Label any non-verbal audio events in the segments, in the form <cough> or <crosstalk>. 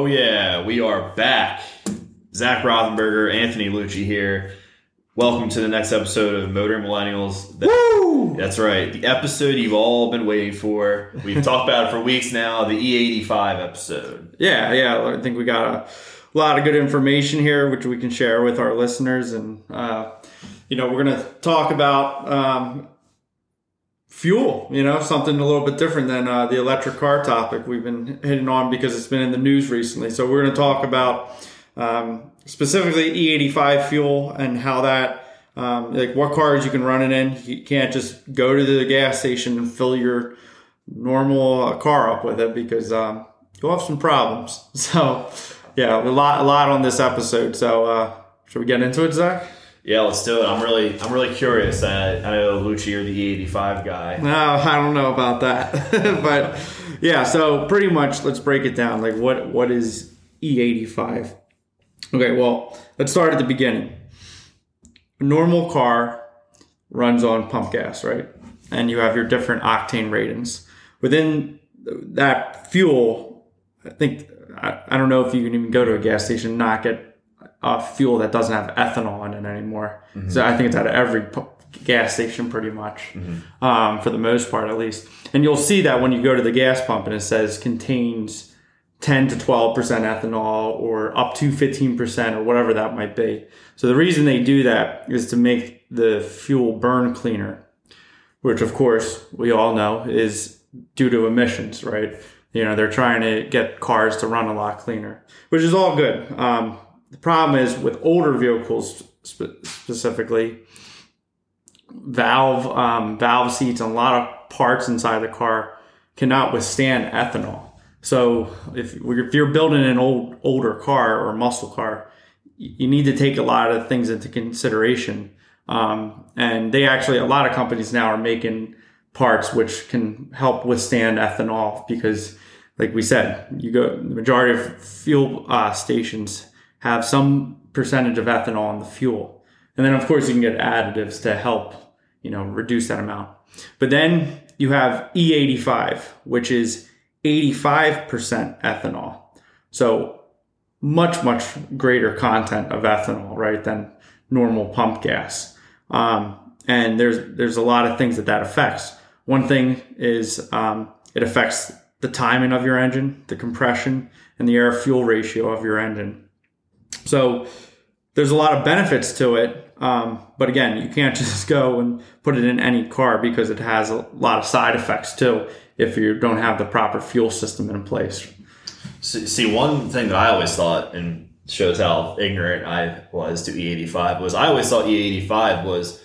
Oh yeah, we are back. Zach Rothenberger, Anthony Lucci here. Welcome to the next episode of Motor Millennials. Woo! That's right, the episode you've all been waiting for. We've talked about it for weeks now. The E85 episode. Yeah, yeah. I think we got a lot of good information here, which we can share with our listeners, and uh, you know, we're gonna talk about um, fuel. You know, something a little bit different than uh, the electric car topic we've been hitting on because it's been in the news recently. So we're gonna talk about um, specifically E85 fuel and how that. Um, like what cars you can run it in. You can't just go to the gas station and fill your normal uh, car up with it because um, you'll have some problems. <laughs> So, yeah, a lot, a lot on this episode. So, uh, should we get into it, Zach? Yeah, let's do it. I'm really, I'm really curious. I, I know Lucci, you're the E85 guy. No, I don't know about that, <laughs> but yeah. So pretty much, let's break it down. Like, what what is E85? Okay, well, let's start at the beginning. A normal car runs on pump gas, right? And you have your different octane ratings. Within that fuel, I think I, I don't know if you can even go to a gas station and not get uh, fuel that doesn't have ethanol in it anymore. So I think it's at every pu- gas station pretty much, um, for the most part at least. And you'll see that when you go to the gas pump and it says contains 10 to 12% ethanol or up to 15% or whatever that might be. So the reason they do that is to make the fuel burn cleaner, which of course we all know is due to emissions, right? You know, they're trying to get cars to run a lot cleaner, which is all good. Um, the problem is with older vehicles spe- specifically, valve um, valve seats and a lot of parts inside the car cannot withstand ethanol. So if if you're building an old older car or muscle car, you need to take a lot of things into consideration. Um, and they actually a lot of companies now are making parts which can help withstand ethanol because, like we said, you go the majority of fuel uh, stations have some percentage of ethanol in the fuel, and then of course you can get additives to help you know reduce that amount. But then you have E85, which is 85% ethanol. So much, much greater content of ethanol, right, than normal pump gas. Um, and there's there's a lot of things that that affects. One thing is um, it affects the timing of your engine, the compression, and the air fuel ratio of your engine. So there's a lot of benefits to it. Um, but again, you can't <laughs> just go and put it in any car because it has a lot of side effects too if you don't have the proper fuel system in place. See, see, one thing that I always thought, and shows how ignorant I was to E85, was I always thought E85 was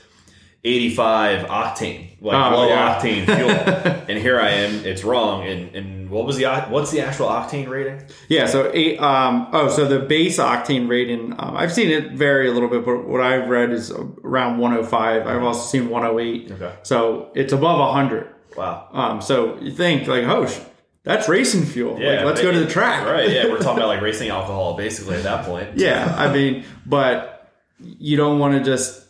85 octane, like Oh, low yeah. octane fuel. <laughs> and here I am, it's wrong. And, and what was the what's the actual octane rating? Yeah. So eight. Um, oh, so the base octane rating. Um, I've seen it vary a little bit, but what I've read is around 105. I've also seen 108. Okay. So it's above 100. Wow. Um, so you think like, oh, sh- that's racing fuel. like, let's go to the track. Right. Yeah, we're talking about like <laughs> racing alcohol basically at that point. yeah, I mean, but you don't want to just,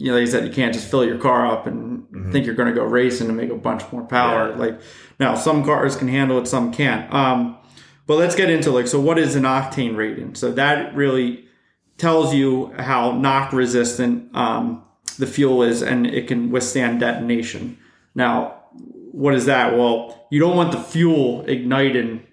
you know, like I said, you can't just fill your car up and think you're going to go racing and make a bunch more power. Yeah. Like now, some cars can handle it, some can't. Um, but let's get into like, so what is an octane rating? So that really tells you how knock resistant um, the fuel is, and it can withstand detonation. Now, what is that? Well, you don't want the fuel igniting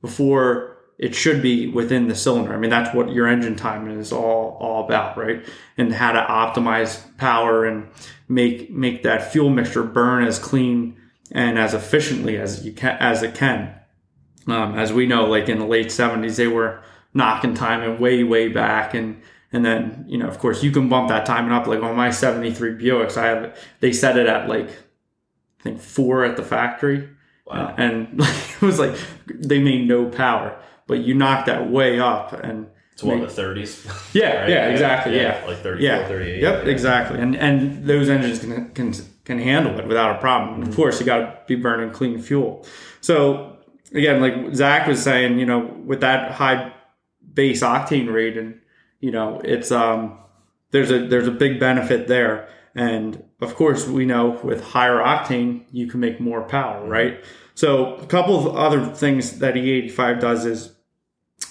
before it should be within the cylinder. I mean, that's what your engine timing is all all about, right? And how to optimize power and make make that fuel mixture burn as clean and as efficiently as you can as it can. Um, as we know, like in the late seventies, they were knocking timing way way back, and and then you know, of course, you can bump that timing up. Like on my seventy three Buicks, I have they set it at like I think four at the factory. Wow. And <laughs> it was like they made no power, but you knock that way up and It's one of the 30s? <laughs> yeah, Right? yeah, exactly, yeah, Like 34, yeah, 38. Yep, yeah. exactly. And and those engines can can can handle it without a problem. Mm-hmm. Of course, you got to be burning clean fuel. So again, like Zach was saying, you know, with that high base octane rate, and you know, it's um, there's a there's a big benefit there. And of course, we know with higher octane, you can make more power, right? So a couple of other things that E85 does is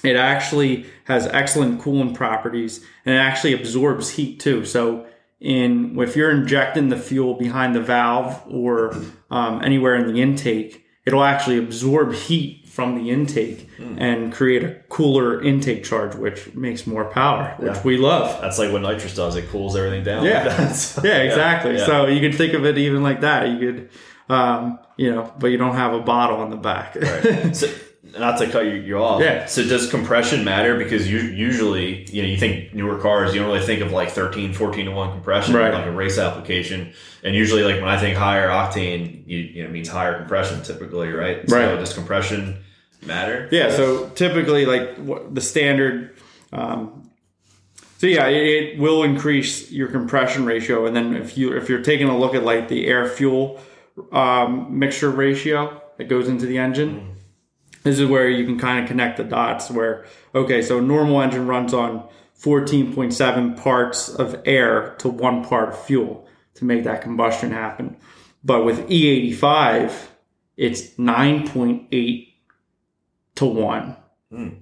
it actually has excellent cooling properties and it actually absorbs heat too. So in if you're injecting the fuel behind the valve or um, anywhere in the intake, it'll actually absorb heat from the intake and create a cooler intake charge, which makes more power, which Yeah. we love. That's like what nitrous does. It cools everything down. Yeah. <laughs> Like. Yeah, exactly. yeah. So you could think of it even like that. You could, um, you know, but you don't have a bottle in the back. Right. <laughs> So, not to cut you, you off. Yeah. So does compression matter? Because you usually, you know, you think newer cars, you don't really think of like 13, 14 to 1 compression, Right. like a race application. And usually, like when I think higher octane, you, you know, means higher compression typically, right? So Right. does compression matter? Yeah, so typically, like the standard. Um, so yeah, it, it will increase your compression ratio, and then if you if you're taking a look at like the air fuel um, mixture ratio that goes into the engine, this is where you can kind of connect the dots. Where okay, so a normal engine runs on 14.7 parts of air to one part of fuel to make that combustion happen, but with E85, it's 9.8 to one.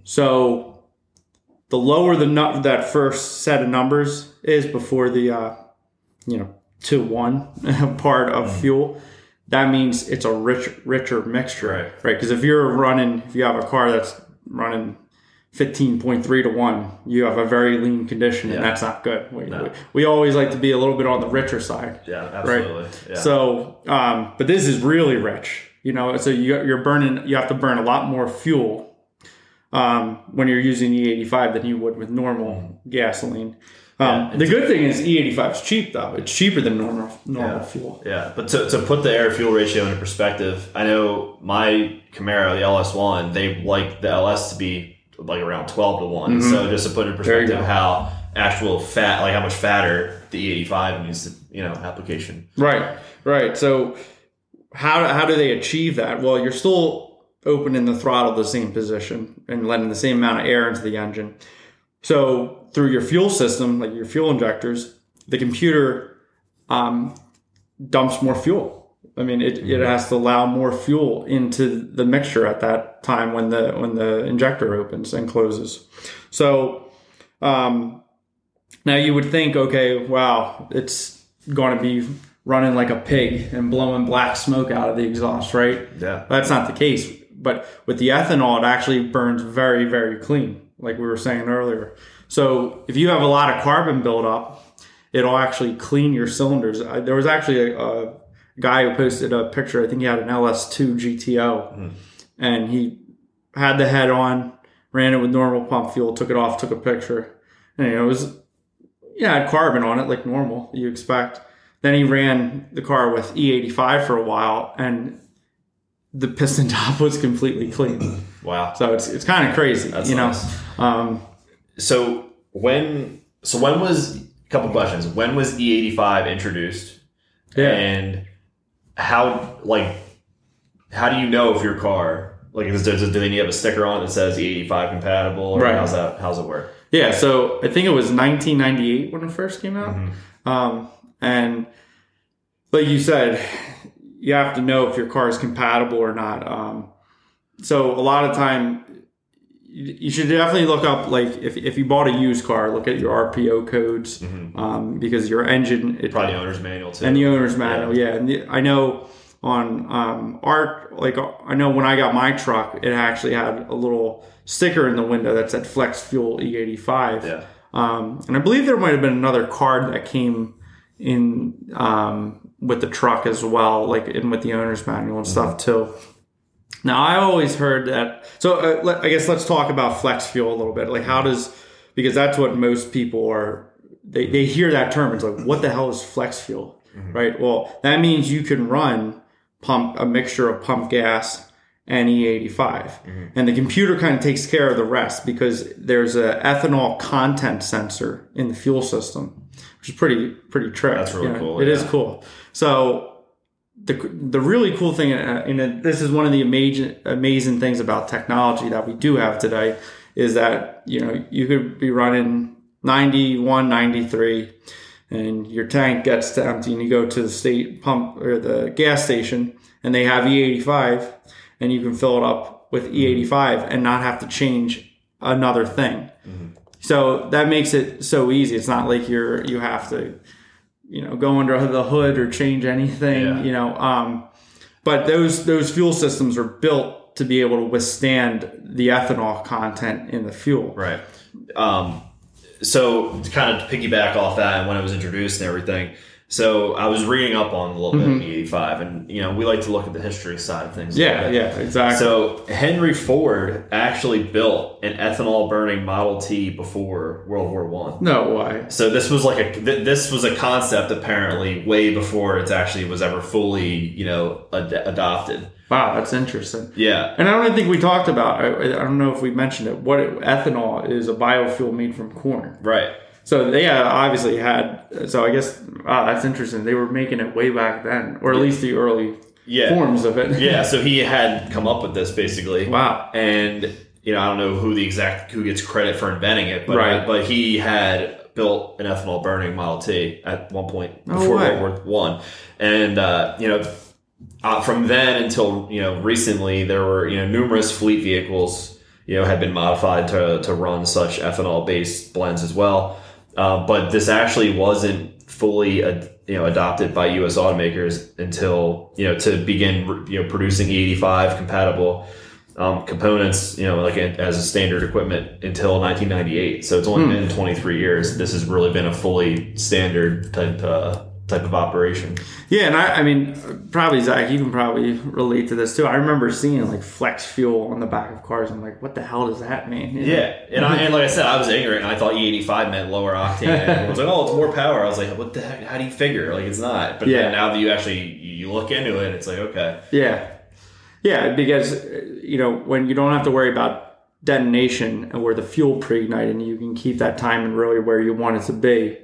So the lower the nut that first set of numbers is before the uh, you know to one <laughs> part of fuel, that means it's a rich richer mixture, Right. Right? Because if you're running, if you have a car that's running. 15.3 to 1 you have a very lean condition and that's not good we, No. we, we always like to be a little bit on the richer side Yeah, absolutely. Yeah. so, um, but this is really rich, you know. So you, you're burning, you have to burn a lot more fuel um, when you're using E85 than you would with normal gasoline. Um, Yeah, the good thing is E85 is cheap though; it's cheaper than normal normal Yeah. fuel. Yeah, but to, to put the air fuel ratio into perspective, I know my Camaro, the LS1, they like the LS to be like around 12 to one So just to put in Mm-hmm. Perspective how actual fat, like how much fatter the E85 needs to, you know, application. Right, right. So how how do they achieve that? Well, you're still opening the throttle the same position and letting the same amount of air into the engine. So through your fuel system, like your fuel injectors, the computer um, dumps more fuel. I mean, it, it has to allow more fuel into the mixture at that time when the when the injector opens and closes. So um, now you would think, okay, wow, it's going to be running like a pig and blowing black smoke out of the exhaust, right? Yeah. That's not the case. But with the ethanol, it actually burns very, very clean, like we were saying earlier. So if you have a lot of carbon buildup, it'll actually clean your cylinders. I, there was actually a, a guy who posted a picture. I think he had an LS2 GTO, and he had the head on, ran it with normal pump fuel, took it off, took a picture, and you know, it was yeah, had carbon on it like normal you expect. Then he ran the car with E85 for a while, and the piston <laughs> top was completely clean. Wow. So it's it's kind of crazy, That's you know. Um, So when so when was a couple questions. When was E85 introduced? yeah, And how like how do you know if your car like does, does, do they need to have a sticker on it that says E85 compatible or Right. how's that how's it work? yeah. So I think it was 1998 when it first came out, Mm-hmm. um, and like you said, you have to know if your car is compatible or not. Um, so a lot of time you you should definitely look up like if, if you bought a used car look at your rpo codes um, because your engine it, Mm-hmm. Probably the owner's manual too. and the owner's manual yeah, and the, i know on um, our like i know when i got my truck it actually had a little sticker in the window that said flex fuel e85 yeah. um, and I believe there might have been another card that came in um, with the truck as well, like in with the owner's manual and stuff too. Now I always heard that. So uh, let, I guess let's talk about flex fuel a little bit. Like how does because that's what most people are. They, they hear that term. It's like what the hell is flex fuel, right? Well, that means you can run pump a mixture of pump gas and E85. And the computer kind of takes care of the rest because there's a ethanol content sensor in the fuel system, which is pretty pretty trick. That's really you know. cool, It is yeah. cool. So the the really cool thing, uh, and this is one of the amazing amazing things about technology that we do have today, is that you know you could be running 91, 93, and your tank gets to empty, and you go to the state pump or the gas station, and they have E85, and you can fill it up with E85 and not have to change another thing. So that makes it so easy. It's not like you're you have to, you know, go under the hood or change anything. Yeah. You know, um, but those those fuel systems are built to be able to withstand the ethanol content in the fuel. Right. Um, so to kind of piggyback off that and when it was introduced and everything. So I was reading up on a little bit mm-hmm. of E85, and you know we like to look at the history side of things. Yeah, yeah, exactly. So Henry Ford actually built an ethanol burning Model T before World War One. no way. So this was like a th- this was a concept apparently way before it actually was ever fully you know ad- adopted. Wow, that's interesting. Yeah. And I don't think we talked about. I, I don't know if we mentioned it. What it, ethanol is a biofuel made from corn. Right. So they uh, obviously had. So I guess wow, that's interesting. They were making it way back then, or at least the early Yeah. forms of it. Yeah. <laughs> So he had come up with this basically. Wow. and you know I don't know who the exact who gets credit for inventing it, but Right. but he had built an ethanol burning Model T at one point before. World War One, and uh, you know uh, from then until you know recently there were you know numerous fleet vehicles you know had been modified to to run such ethanol based blends as well, uh, but this actually wasn't fully ad, you know adopted by U.S. automakers until you know to begin you know producing E85 compatible um, components, you know, like as a standard equipment until 1998. So it's only Hmm. been 23 years. This has really been a fully standard type uh, type of operation. Yeah, and I, I mean, probably Zach, you can probably relate to this too. I remember seeing like flex fuel on the back of cars. I'm like, what the hell does that mean? You know? Yeah, and, I, and like I said, I was ignorant. and I thought E85 meant lower octane. And <laughs> I was like, oh, it's more power. I was like, what the heck? How do you figure? Like, it's not. But Yeah. now that you actually you look into it, it's like, okay, Yeah. Yeah, because you know when you don't have to worry about detonation and where the fuel pre-ignite and you can keep that timing really where you want it to be,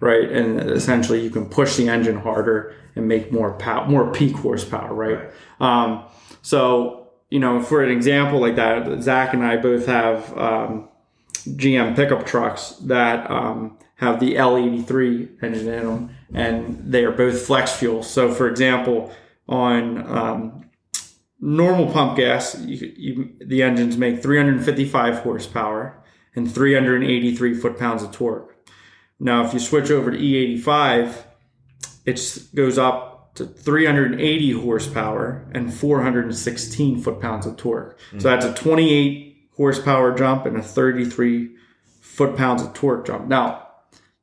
right? And essentially you can push the engine harder and make more power, more peak horsepower, right? Um, so you know, for an example like that, Zach and I both have um, GM pickup trucks that um, have the L83 engine in them, and they are both flex fuel. So, for example, on um, normal pump gas, you, you, the engines make 355 horsepower and 383 foot pounds of torque. Now, if you switch over to E85, it goes up to 380 horsepower and 416 foot pounds of torque. So that's a 28 horsepower jump and a 33 foot pounds of torque jump. Now,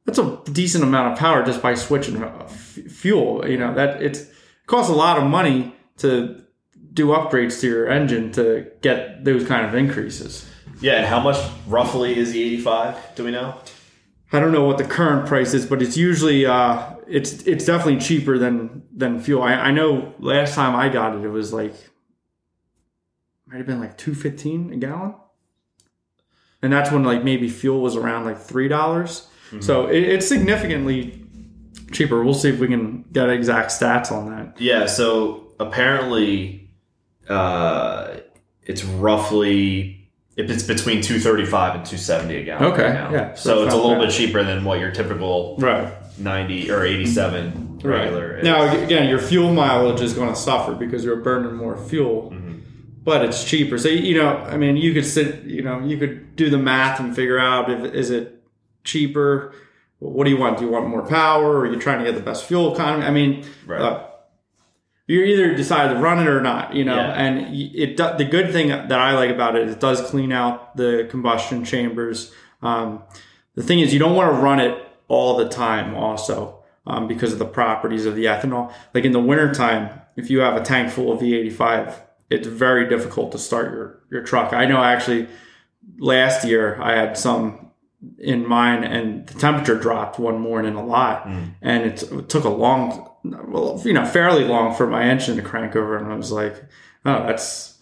that's a decent amount of power just by switching uh, f- fuel. You know that it's it costs a lot of money to do upgrades to your engine to get those kind of increases. yeah. And how much roughly is E85? Do we know? I don't know what the current price is, but it's usually uh, it's it's definitely cheaper than than fuel. I, I know last time I got it, it was like might have been like two fifteen a gallon, and that's when like maybe fuel was around like three dollars. So it, it's significantly cheaper. We'll see if we can get exact stats on that. Yeah, so apparently uh, it's roughly if it's between 235 and 270 a gallon Okay, right now. yeah, So, so it's a little bad. bit cheaper than what your typical Right. 90 or 87 regular is. Now again, your fuel mileage is going to suffer because you're burning more fuel, but it's cheaper. So you know, I mean, you could sit, you know, you could do the math and figure out if is it cheaper. What do you want? Do you want more power, or are you trying to get the best fuel economy? I mean, Right. uh, you either decide to run it or not, you know. Yeah. And it the good thing that I like about it is it does clean out the combustion chambers. Um, the thing is, you don't want to run it all the time, also, um, because of the properties of the ethanol. Like in the wintertime, if you have a tank full of E85, it's very difficult to start your, your truck. I know actually last year I had some in mine and the temperature dropped one morning a lot and it, it took a long well you know fairly long for my engine to crank over and i was like oh that's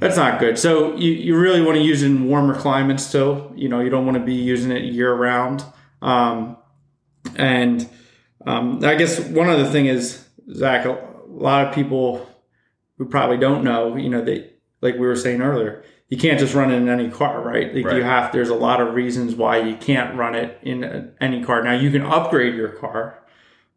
that's not good so you, you really want to use it in warmer climates too you know you don't want to be using it year round um, and um, i guess one other thing is zach a lot of people who probably don't know you know they like we were saying earlier you can't just run it in any car, right? Like Right. you have. There's a lot of reasons why you can't run it in any car. Now you can upgrade your car,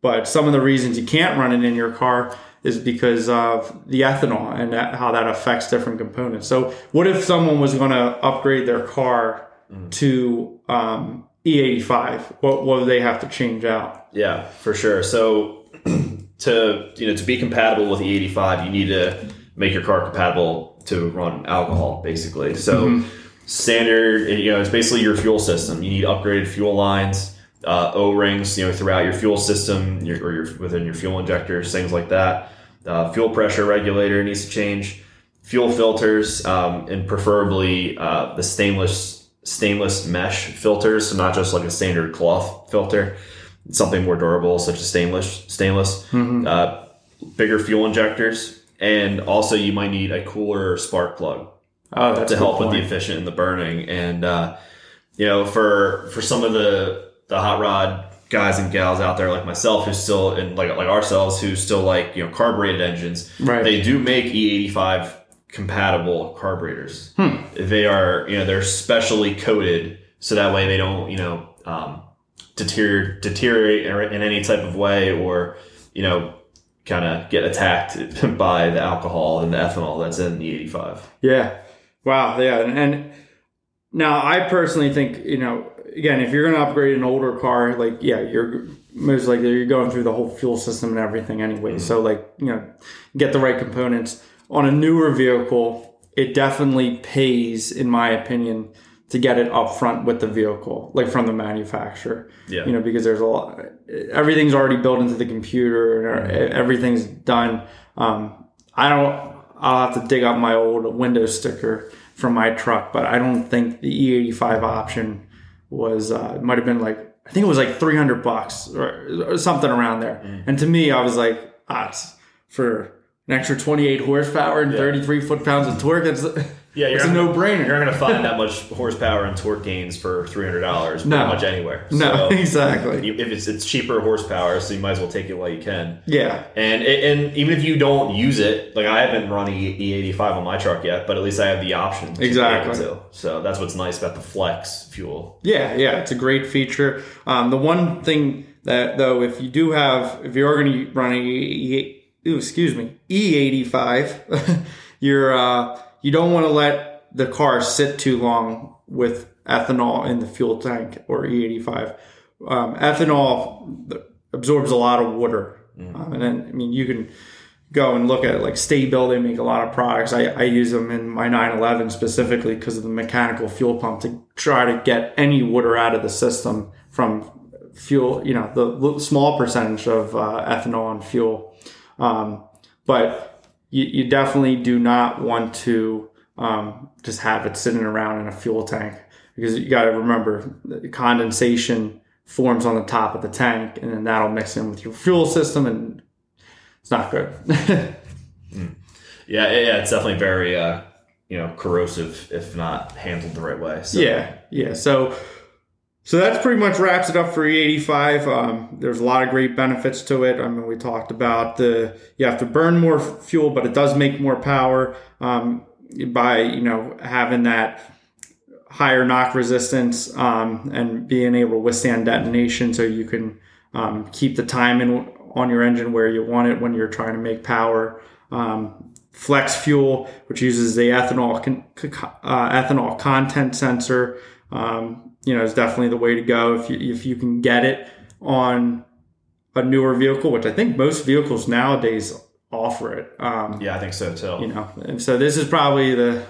But some of the reasons you can't run it in your car is because of the ethanol and that, how that affects different components. So, what if someone was going to upgrade their car to um, E85? What, what would they have to change out? Yeah, for sure. So <clears throat> to you know to be compatible with E85, you need to make your car compatible to run alcohol, basically. So standard, you know, it's basically your fuel system. You need upgraded fuel lines, uh, O rings, you know, throughout your fuel system, your, or your within your fuel injectors, things like that. Uh, fuel pressure regulator needs to change. Fuel filters, um, and preferably uh, the stainless stainless mesh filters, so not just like a standard cloth filter. Something more durable such as stainless stainless. Uh, bigger fuel injectors. And also you might need a cooler spark plug Oh, that's to help with the efficient in the burning. And uh, you know for for some of the the hot rod guys and gals out there like myself who still and like like ourselves who still like you know carbureted engines Right. they do make e85 compatible carburetors Hmm. they are you know they're specially coated so that way they don't you know um, deteriorate deteriorate in any type of way or you know kind of get attacked <laughs> by the alcohol and the ethanol that's in the 85 Yeah. Wow. Yeah. And, and now I personally think, you know, again, if you're going to upgrade an older car, like, yeah, you're most likely you're going through the whole fuel system and everything anyway. So, like, you know, get the right components. On a newer vehicle, it definitely pays, in my opinion, to get it up front with the vehicle, like from the manufacturer. Yeah. You know, because there's a lot, everything's already built into the computer and everything's done. Um, I don't, I'll have to dig up my old window sticker from my truck, but I don't think the E85 option was, uh, it might have been like, I think it was like 300 bucks or, or something around there. And to me, I was like, ah, for an extra 28 horsepower and 33 foot pounds of torque. It's, Yeah, it's a no brainer. You're not going to find that much horsepower and torque gains for three hundred dollars, pretty No. much anywhere. No, <laughs> exactly. you- if it's it's cheaper horsepower, so you might as well take it while you can. Yeah. And and even if you don't use it, like I haven't run E eighty five on my truck yet, but at least I have the option. To Exactly. to. So that's what's nice about the flex fuel. Yeah, yeah, it's a great feature. Um, the one thing that though, if you do have, if you are going to run a, E, excuse me, E85, <laughs> you're uh, you don't want to let the car sit too long with ethanol in the fuel tank or E85. Um, ethanol absorbs a lot of water, um, and then I mean you can go and look at like Sta-Bil. They make a lot of products. I, I use them in my 911 specifically because of the mechanical fuel pump to try to get any water out of the system from fuel. You know, the small percentage of uh, ethanol and fuel. Um, but you, you definitely do not want to um, just have it sitting around in a fuel tank because you got to remember the condensation forms on the top of the tank and then that'll mix in with your fuel system and it's not good. <laughs> Yeah, yeah, it's definitely very uh, you know corrosive if not handled the right way. So, yeah, yeah. So, so that's pretty much wraps it up for E85. Um, there's a lot of great benefits to it. I mean, we talked about the you have to burn more fuel, but it does make more power um, by you know having that higher knock resistance um, and being able to withstand detonation, so you can um, keep the timing on your engine where you want it when you're trying to make power. Um, Flex Fuel, which uses the ethanol con- uh, ethanol content sensor, um, you know, is definitely the way to go if you if you can get it on a newer vehicle, which I think most vehicles nowadays offer it. Um, yeah, I think so too. you know, and so this is probably the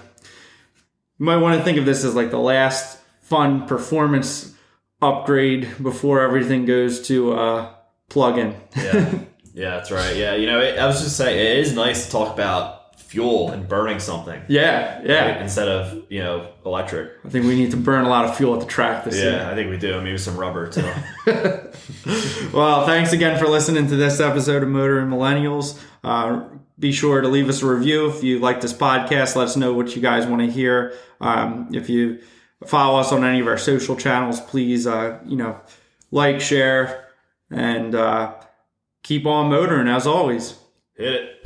you might want to think of this as like the last fun performance upgrade before everything goes to uh, plug-in. yeah, <laughs> yeah, that's right. Yeah, you know, it, I was just saying, it is nice to talk about fuel and burning something yeah, yeah. right, instead of you know electric. I think we need to burn a lot of fuel at the track this year. Yeah, I think we do. Maybe some rubber too. <laughs> <laughs> Well, thanks again for listening to this episode of Motor and Millennials. Uh, be sure to leave us a review if you like this podcast. Let us know what you guys want to hear. Um, if you follow us on any of our social channels, please, uh, you know, like, share, and uh, keep on motoring as always. Hit it.